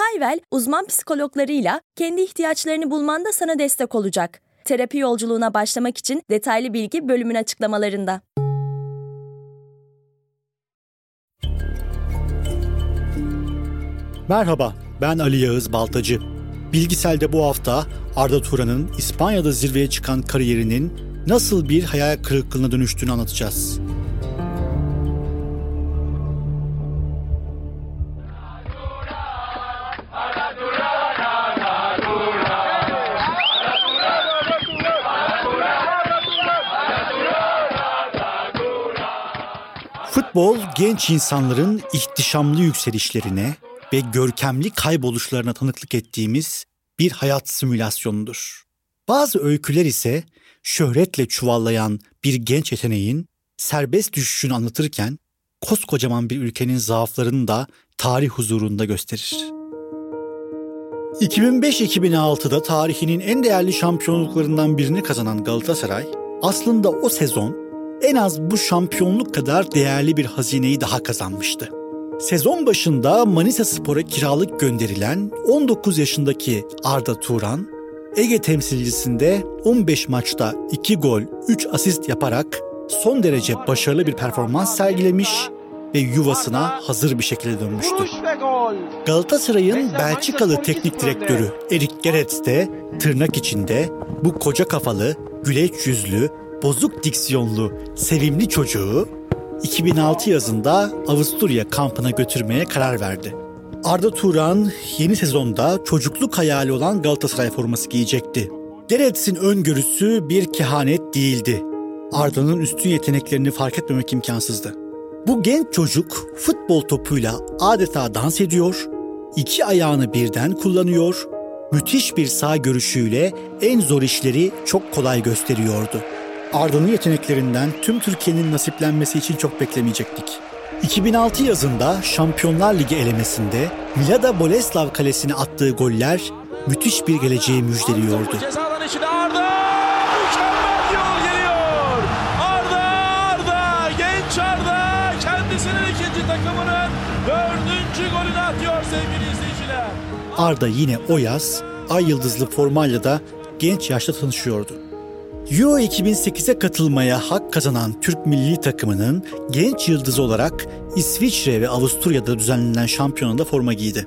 Hayvel, uzman psikologlarıyla kendi ihtiyaçlarını bulmanda sana destek olacak. Terapi yolculuğuna başlamak için detaylı bilgi bölümün açıklamalarında. Merhaba, ben Ali Yağız Baltacı. Bilgisel'de bu hafta Arda Turan'ın İspanya'da zirveye çıkan kariyerinin nasıl bir hayal kırıklığına dönüştüğünü anlatacağız. Futbol genç insanların ihtişamlı yükselişlerine ve görkemli kayboluşlarına tanıklık ettiğimiz bir hayat simülasyonudur. Bazı öyküler ise şöhretle çuvallayan bir genç yeteneğin serbest düşüşünü anlatırken koskocaman bir ülkenin zaaflarını da tarih huzurunda gösterir. 2005-2006'da tarihinin en değerli şampiyonluklarından birini kazanan Galatasaray aslında o sezon en az bu şampiyonluk kadar değerli bir hazineyi daha kazanmıştı. Sezon başında Manisa Spor'a kiralık gönderilen 19 yaşındaki Arda Turan, Ege temsilcisinde 15 maçta 2 gol, 3 asist yaparak son derece başarılı bir performans sergilemiş ve yuvasına hazır bir şekilde dönmüştü. Galatasaray'ın Belçikalı teknik direktörü Erik Gerets de tırnak içinde bu koca kafalı, güleç yüzlü, bozuk diksiyonlu, sevimli çocuğu 2006 yazında Avusturya kampına götürmeye karar verdi. Arda Turan yeni sezonda çocukluk hayali olan Galatasaray forması giyecekti. Gerets'in öngörüsü bir kehanet değildi. Arda'nın üstün yeteneklerini fark etmemek imkansızdı. Bu genç çocuk futbol topuyla adeta dans ediyor, iki ayağını birden kullanıyor, müthiş bir sağ görüşüyle en zor işleri çok kolay gösteriyordu. Arda'nın yeteneklerinden tüm Türkiye'nin nasiplenmesi için çok beklemeyecektik. 2006 yazında Şampiyonlar Ligi elemesinde Milada Boleslav kalesine attığı goller müthiş bir geleceği müjdeliyordu. Cezadan Arda! Mükemmel yol geliyor! Arda! Arda! Genç Arda! Kendisinin ikinci takımının dördüncü golünü atıyor sevgili izleyiciler. Arda yine o yaz ay yıldızlı formayla da genç yaşta tanışıyordu. Euro 2008'e katılmaya hak kazanan Türk milli takımının genç yıldızı olarak İsviçre ve Avusturya'da düzenlenen şampiyonada forma giydi.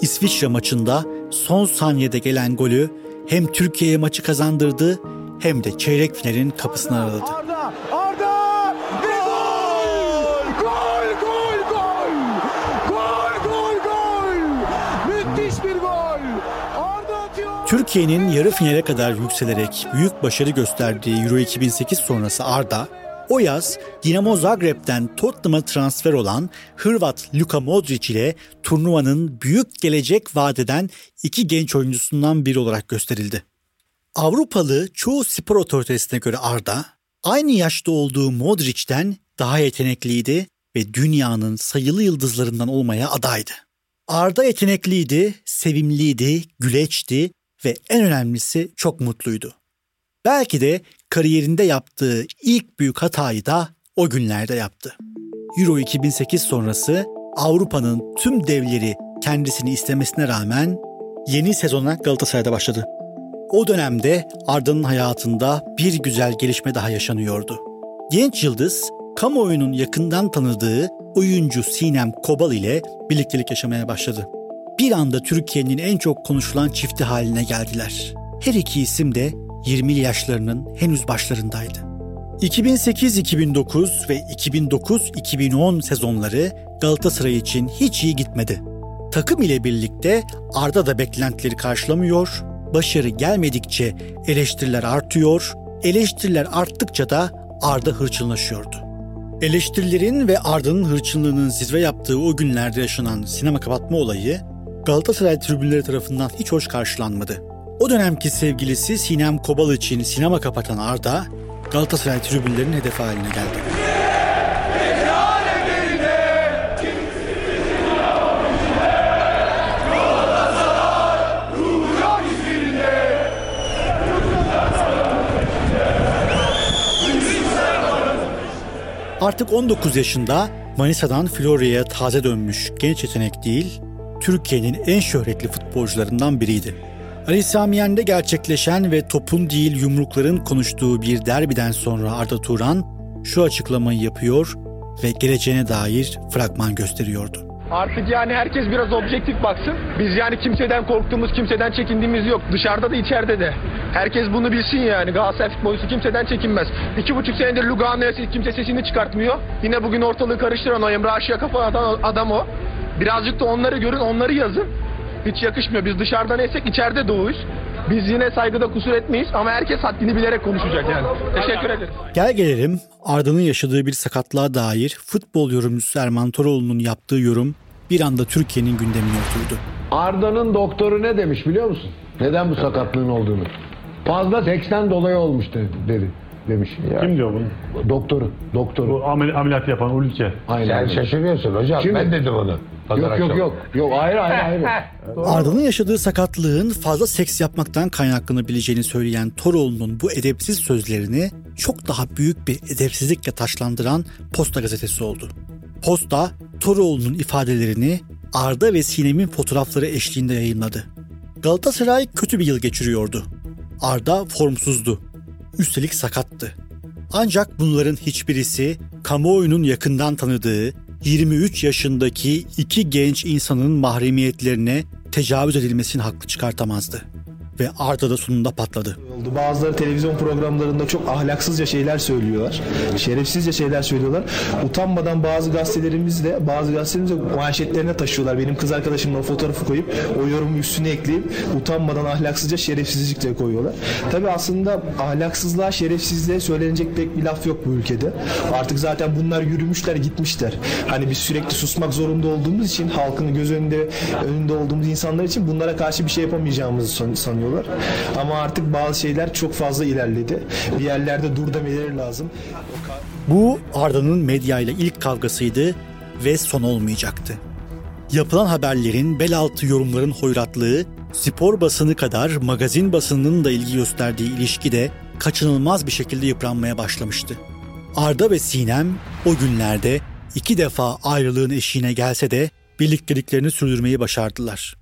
İsviçre maçında son saniyede gelen golü hem Türkiye'ye maçı kazandırdı hem de çeyrek finalin kapısını araladı. Arda! Arda! Ve gol! Gol! Gol! Gol! Gol! Gol! Gol! Müthiş bir gol! Arda atıyor! Türkiye'nin yarı finale kadar yükselerek büyük başarı gösterdiği Euro 2008 sonrası Arda, o yaz Dinamo Zagreb'den Tottenham'a transfer olan Hırvat Luka Modric ile turnuvanın büyük gelecek vadeden iki genç oyuncusundan biri olarak gösterildi. Avrupalı çoğu spor otoritesine göre Arda, aynı yaşta olduğu Modric'ten daha yetenekliydi ve dünyanın sayılı yıldızlarından olmaya adaydı. Arda yetenekliydi, sevimliydi, güleçti ve en önemlisi çok mutluydu. Belki de kariyerinde yaptığı ilk büyük hatayı da o günlerde yaptı. Euro 2008 sonrası Avrupa'nın tüm devleri kendisini istemesine rağmen yeni sezona Galatasaray'da başladı. O dönemde Arda'nın hayatında bir güzel gelişme daha yaşanıyordu. Genç yıldız, kamuoyunun yakından tanıdığı oyuncu Sinem Kobal ile birliktelik yaşamaya başladı. Bir anda Türkiye'nin en çok konuşulan çifti haline geldiler. Her iki isim de 20 yaşlarının henüz başlarındaydı. 2008-2009 ve 2009-2010 sezonları Galatasaray için hiç iyi gitmedi. Takım ile birlikte Arda da beklentileri karşılamıyor, başarı gelmedikçe eleştiriler artıyor, eleştiriler arttıkça da Arda hırçınlaşıyordu. Eleştirilerin ve Arda'nın hırçınlığının zirve yaptığı o günlerde yaşanan sinema kapatma olayı Galatasaray tribünleri tarafından hiç hoş karşılanmadı. O dönemki sevgilisi Sinem Kobal için sinema kapatan Arda, Galatasaray tribünlerinin hedefi haline geldi. Artık 19 yaşında Manisa'dan Florya'ya taze dönmüş genç yetenek değil, Türkiye'nin en şöhretli futbolcularından biriydi. Ali Sami Yen'de gerçekleşen ve topun değil yumrukların konuştuğu bir derbiden sonra Arda Turan şu açıklamayı yapıyor ve geleceğine dair fragman gösteriyordu. Artık yani herkes biraz objektif baksın. Biz yani kimseden korktuğumuz, kimseden çekindiğimiz yok. Dışarıda da içeride de. Herkes bunu bilsin yani. Galatasaray futbolcusu kimseden çekinmez. İki buçuk senedir Lugano'ya kimse sesini çıkartmıyor. Yine bugün ortalığı karıştıran o Emre Aşık'a kafa atan adam o. Birazcık da onları görün, onları yazın. Hiç yakışmıyor. Biz dışarıdan esek içeride doğuyuz. Biz yine saygıda kusur etmeyiz ama herkes haddini bilerek konuşacak yani. Teşekkür ederim. Gel gelelim Arda'nın yaşadığı bir sakatlığa dair futbol yorumcusu Erman Toroğlu'nun yaptığı yorum bir anda Türkiye'nin gündemine oturdu. Arda'nın doktoru ne demiş biliyor musun? Neden bu sakatlığın olduğunu? Fazla seksten dolayı olmuş dedi, dedi demiş. Kim diyor bunu? Doktoru, doktoru. Bu amel- ameliyat yapan ülke. Aynen. Sen şaşırıyorsun hocam. Kim? Ben dedim onu. Yok yok yok. Yok hayır hayır hayır. Arda'nın yaşadığı sakatlığın fazla seks yapmaktan kaynaklanabileceğini söyleyen Toroğlu'nun bu edepsiz sözlerini çok daha büyük bir edepsizlikle taşlandıran Posta gazetesi oldu. Posta, Toroğlu'nun ifadelerini Arda ve Sinem'in fotoğrafları eşliğinde yayınladı. Galatasaray kötü bir yıl geçiriyordu. Arda formsuzdu. Üstelik sakattı. Ancak bunların hiçbirisi kamuoyunun yakından tanıdığı 23 yaşındaki iki genç insanın mahremiyetlerine tecavüz edilmesini haklı çıkartamazdı. Ve Arda da sonunda patladı. Bazıları televizyon programlarında çok ahlaksızca şeyler söylüyorlar. Şerefsizce şeyler söylüyorlar. Utanmadan bazı gazetelerimiz de bazı gazetelerimiz manşetlerine taşıyorlar. Benim kız arkadaşımla o fotoğrafı koyup o yorumu üstüne ekleyip utanmadan ahlaksızca şerefsizlikle koyuyorlar. Tabi aslında ahlaksızlığa şerefsizliğe söylenecek pek bir laf yok bu ülkede. Artık zaten bunlar yürümüşler gitmişler. Hani biz sürekli susmak zorunda olduğumuz için halkın göz önünde önünde olduğumuz insanlar için bunlara karşı bir şey yapamayacağımızı san- sanıyorlar. Ama artık bazı şeyler çok fazla ilerledi. Bir yerlerde dur demeleri lazım. Bu Arda'nın medyayla ilk kavgasıydı ve son olmayacaktı. Yapılan haberlerin bel altı yorumların hoyratlığı, spor basını kadar magazin basınının da ilgi gösterdiği ilişki de kaçınılmaz bir şekilde yıpranmaya başlamıştı. Arda ve Sinem o günlerde iki defa ayrılığın eşiğine gelse de birlikteliklerini sürdürmeyi başardılar.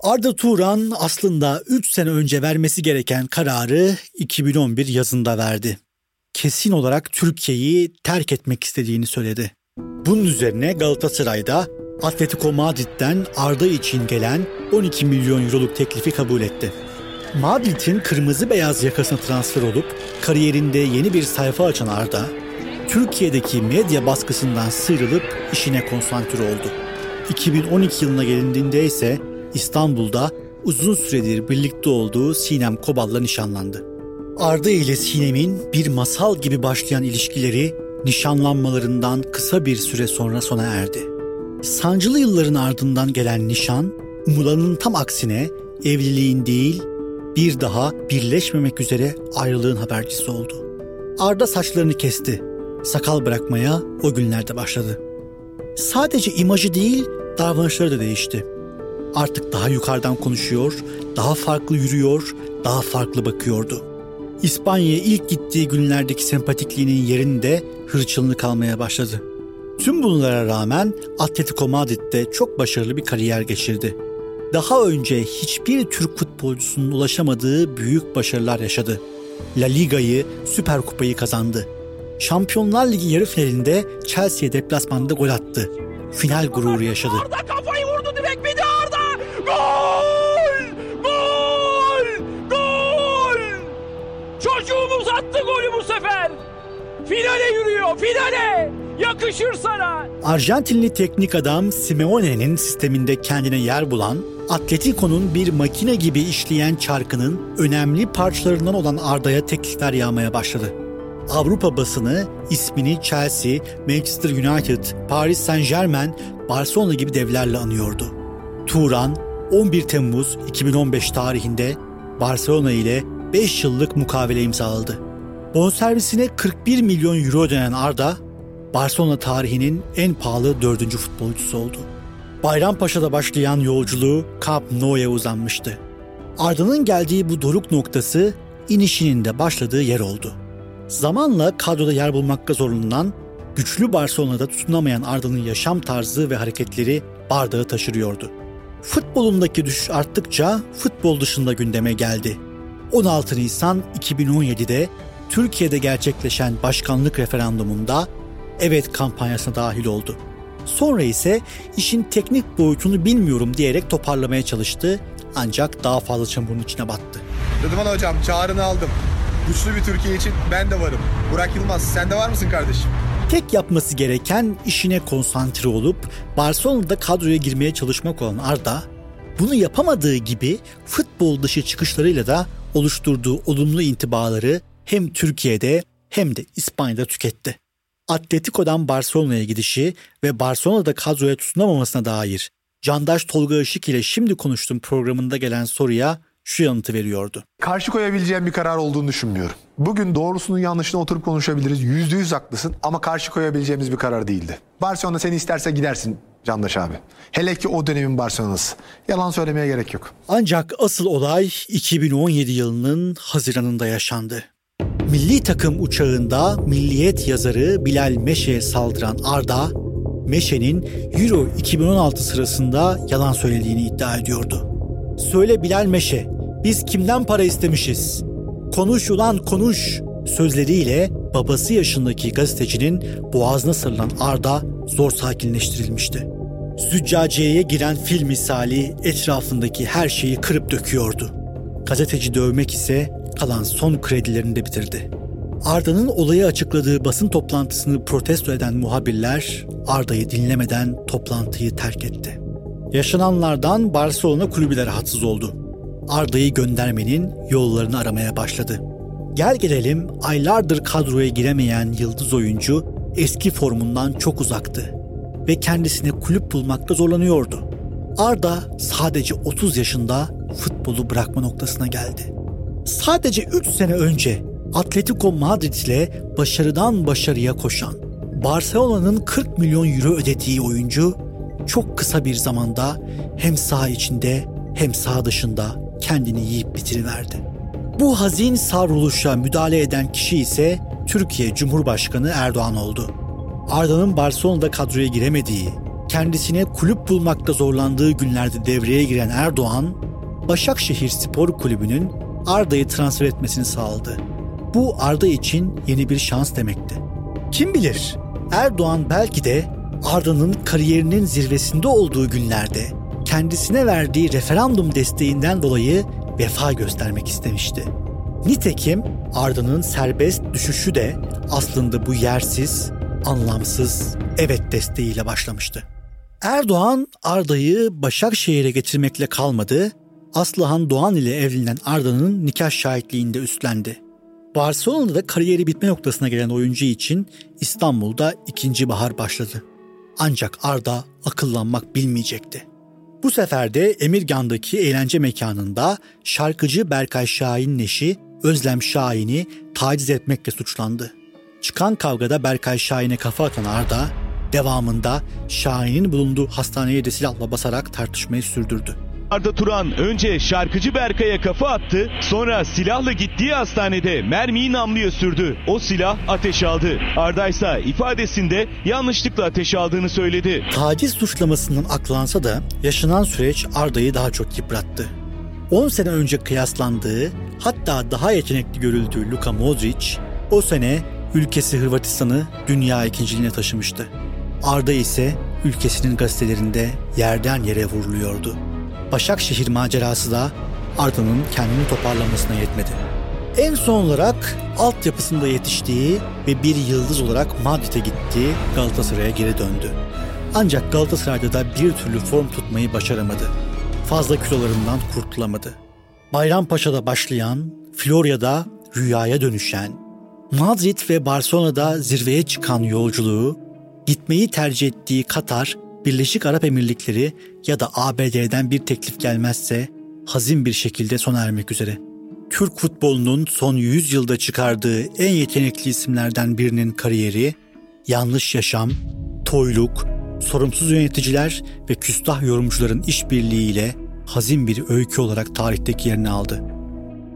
Arda Turan aslında 3 sene önce vermesi gereken kararı 2011 yazında verdi. Kesin olarak Türkiye'yi terk etmek istediğini söyledi. Bunun üzerine Galatasaray'da Atletico Madrid'den Arda için gelen 12 milyon euroluk teklifi kabul etti. Madrid'in kırmızı beyaz yakasına transfer olup kariyerinde yeni bir sayfa açan Arda, Türkiye'deki medya baskısından sıyrılıp işine konsantre oldu. 2012 yılına gelindiğinde ise İstanbul'da uzun süredir birlikte olduğu Sinem Kobal'la nişanlandı. Arda ile Sinem'in bir masal gibi başlayan ilişkileri nişanlanmalarından kısa bir süre sonra sona erdi. Sancılı yılların ardından gelen nişan, umulanın tam aksine evliliğin değil, bir daha birleşmemek üzere ayrılığın habercisi oldu. Arda saçlarını kesti. Sakal bırakmaya o günlerde başladı. Sadece imajı değil, davranışları da değişti. Artık daha yukarıdan konuşuyor, daha farklı yürüyor, daha farklı bakıyordu. İspanya'ya ilk gittiği günlerdeki sempatikliğinin yerinde hırçınlık kalmaya başladı. Tüm bunlara rağmen Atletico Madrid'de çok başarılı bir kariyer geçirdi. Daha önce hiçbir Türk futbolcusunun ulaşamadığı büyük başarılar yaşadı. La Liga'yı, Süper Kupayı kazandı. Şampiyonlar Ligi yarı finalinde Chelsea'ye deplasmanda gol attı. Final gururu yaşadı. Gol! Gol! Gol! Çocuğumuz attı golü bu sefer. Finale yürüyor, finale. Yakışır sana. Arjantinli teknik adam Simeone'nin sisteminde kendine yer bulan, Atletico'nun bir makine gibi işleyen çarkının önemli parçalarından olan Arda'ya teklifler yağmaya başladı. Avrupa basını ismini Chelsea, Manchester United, Paris Saint Germain, Barcelona gibi devlerle anıyordu. Turan 11 Temmuz 2015 tarihinde Barcelona ile 5 yıllık mukavele imzaladı. Bonservisine 41 milyon euro ödenen Arda, Barcelona tarihinin en pahalı dördüncü futbolcusu oldu. Bayrampaşa'da başlayan yolculuğu Camp Nou'ya uzanmıştı. Arda'nın geldiği bu doruk noktası inişinin de başladığı yer oldu. Zamanla kadroda yer bulmakta zorlanan, güçlü Barcelona'da tutunamayan Arda'nın yaşam tarzı ve hareketleri bardağı taşırıyordu. Futbolundaki düşüş arttıkça futbol dışında gündeme geldi. 16 Nisan 2017'de Türkiye'de gerçekleşen başkanlık referandumunda evet kampanyasına dahil oldu. Sonra ise işin teknik boyutunu bilmiyorum diyerek toparlamaya çalıştı ancak daha fazla çamurun içine battı. Rıdvan hocam çağrını aldım. Güçlü bir Türkiye için ben de varım. Burak Yılmaz sen de var mısın kardeşim? Tek yapması gereken işine konsantre olup Barcelona'da kadroya girmeye çalışmak olan Arda, bunu yapamadığı gibi futbol dışı çıkışlarıyla da oluşturduğu olumlu intibaları hem Türkiye'de hem de İspanya'da tüketti. Atletico'dan Barcelona'ya gidişi ve Barcelona'da kadroya tutunamamasına dair Candaş Tolga Işık ile şimdi konuştuğum programında gelen soruya şu yanıtı veriyordu. Karşı koyabileceğim bir karar olduğunu düşünmüyorum. Bugün doğrusunun yanlışını oturup konuşabiliriz. Yüzde yüz haklısın ama karşı koyabileceğimiz bir karar değildi. Barcelona seni isterse gidersin Candaş abi. Hele ki o dönemin Barcelona'sı. Yalan söylemeye gerek yok. Ancak asıl olay 2017 yılının Haziran'ında yaşandı. Milli takım uçağında milliyet yazarı Bilal Meşe'ye saldıran Arda, Meşe'nin Euro 2016 sırasında yalan söylediğini iddia ediyordu. Söyle Bilal Meşe, biz kimden para istemişiz? Konuş ulan konuş sözleriyle babası yaşındaki gazetecinin boğazına sarılan Arda zor sakinleştirilmişti. Züccaciye'ye giren fil misali etrafındaki her şeyi kırıp döküyordu. Gazeteci dövmek ise kalan son kredilerini de bitirdi. Arda'nın olayı açıkladığı basın toplantısını protesto eden muhabirler Arda'yı dinlemeden toplantıyı terk etti. Yaşananlardan Barcelona kulübü de rahatsız oldu. Arda'yı göndermenin yollarını aramaya başladı. Gel gelelim aylardır kadroya giremeyen yıldız oyuncu eski formundan çok uzaktı ve kendisine kulüp bulmakta zorlanıyordu. Arda sadece 30 yaşında futbolu bırakma noktasına geldi. Sadece 3 sene önce Atletico Madrid ile başarıdan başarıya koşan, Barcelona'nın 40 milyon euro ödediği oyuncu çok kısa bir zamanda hem saha içinde hem saha dışında kendini yiyip bitiriverdi. Bu hazin savruluşa müdahale eden kişi ise Türkiye Cumhurbaşkanı Erdoğan oldu. Arda'nın Barcelona'da kadroya giremediği, kendisine kulüp bulmakta zorlandığı günlerde devreye giren Erdoğan, Başakşehir Spor Kulübü'nün Arda'yı transfer etmesini sağladı. Bu Arda için yeni bir şans demekti. Kim bilir Erdoğan belki de Arda'nın kariyerinin zirvesinde olduğu günlerde kendisine verdiği referandum desteğinden dolayı vefa göstermek istemişti. Nitekim Arda'nın serbest düşüşü de aslında bu yersiz, anlamsız evet desteğiyle başlamıştı. Erdoğan Arda'yı Başakşehir'e getirmekle kalmadı, Aslıhan Doğan ile evlenen Arda'nın nikah şahitliğinde üstlendi. Barcelona'da kariyeri bitme noktasına gelen oyuncu için İstanbul'da ikinci bahar başladı. Ancak Arda akıllanmak bilmeyecekti. Bu sefer de Emirgan'daki eğlence mekanında şarkıcı Berkay Şahin'in eşi Özlem Şahin'i taciz etmekle suçlandı. Çıkan kavgada Berkay Şahin'e kafa atan Arda, devamında Şahin'in bulunduğu hastaneye de silahla basarak tartışmayı sürdürdü. Arda Turan önce şarkıcı Berkay'a kafa attı, sonra silahla gittiği hastanede mermiyi namluya sürdü. O silah ateş aldı. Arda ise ifadesinde yanlışlıkla ateş aldığını söyledi. Taciz suçlamasından aklansa da yaşanan süreç Arda'yı daha çok yıprattı. 10 sene önce kıyaslandığı hatta daha yetenekli görüldüğü Luka Modric o sene ülkesi Hırvatistan'ı dünya ikinciliğine taşımıştı. Arda ise ülkesinin gazetelerinde yerden yere vuruluyordu. Başakşehir macerası da Arda'nın kendini toparlamasına yetmedi. En son olarak altyapısında yetiştiği ve bir yıldız olarak Madrid'e gittiği Galatasaray'a geri döndü. Ancak Galatasaray'da da bir türlü form tutmayı başaramadı. Fazla kilolarından kurtulamadı. Bayrampaşa'da başlayan, Florya'da rüyaya dönüşen, Madrid ve Barcelona'da zirveye çıkan yolculuğu, gitmeyi tercih ettiği Katar, Birleşik Arap Emirlikleri ya da ABD'den bir teklif gelmezse hazin bir şekilde sona ermek üzere. Türk futbolunun son 100 yılda çıkardığı en yetenekli isimlerden birinin kariyeri, yanlış yaşam, toyluk, sorumsuz yöneticiler ve küstah yorumcuların işbirliğiyle hazin bir öykü olarak tarihteki yerini aldı.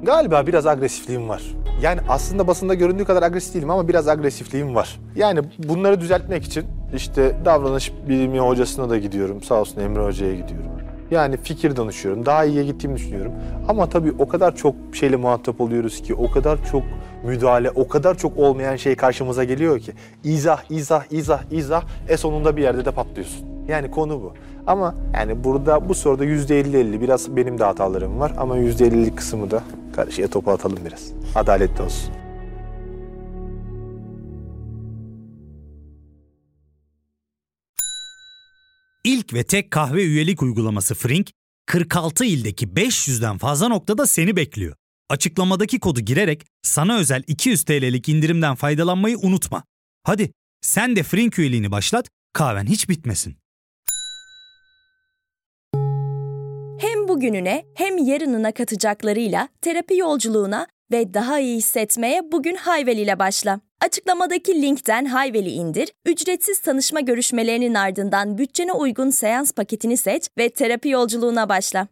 Galiba biraz agresifliğim var. Yani aslında basında göründüğü kadar agresif değilim ama biraz agresifliğim var. Yani bunları düzeltmek için işte davranış bilimi hocasına da gidiyorum. Sağ olsun Emre Hoca'ya gidiyorum. Yani fikir danışıyorum. Daha iyiye gittiğimi düşünüyorum. Ama tabii o kadar çok şeyle muhatap oluyoruz ki, o kadar çok müdahale, o kadar çok olmayan şey karşımıza geliyor ki. İzah, izah, izah, izah. E sonunda bir yerde de patlıyorsun. Yani konu bu. Ama yani burada bu soruda %50-50 biraz benim de hatalarım var ama %50'lik kısmı da karşıya topu atalım biraz. Adaletli olsun. İlk ve tek kahve üyelik uygulaması Frink, 46 ildeki 500'den fazla noktada seni bekliyor. Açıklamadaki kodu girerek sana özel 200 TL'lik indirimden faydalanmayı unutma. Hadi sen de Frink üyeliğini başlat, kahven hiç bitmesin. Hem bugününe hem yarınına katacaklarıyla terapi yolculuğuna ve daha iyi hissetmeye bugün Hayvel ile başla. Açıklamadaki linkten Hayvel'i indir, ücretsiz tanışma görüşmelerinin ardından bütçene uygun seans paketini seç ve terapi yolculuğuna başla.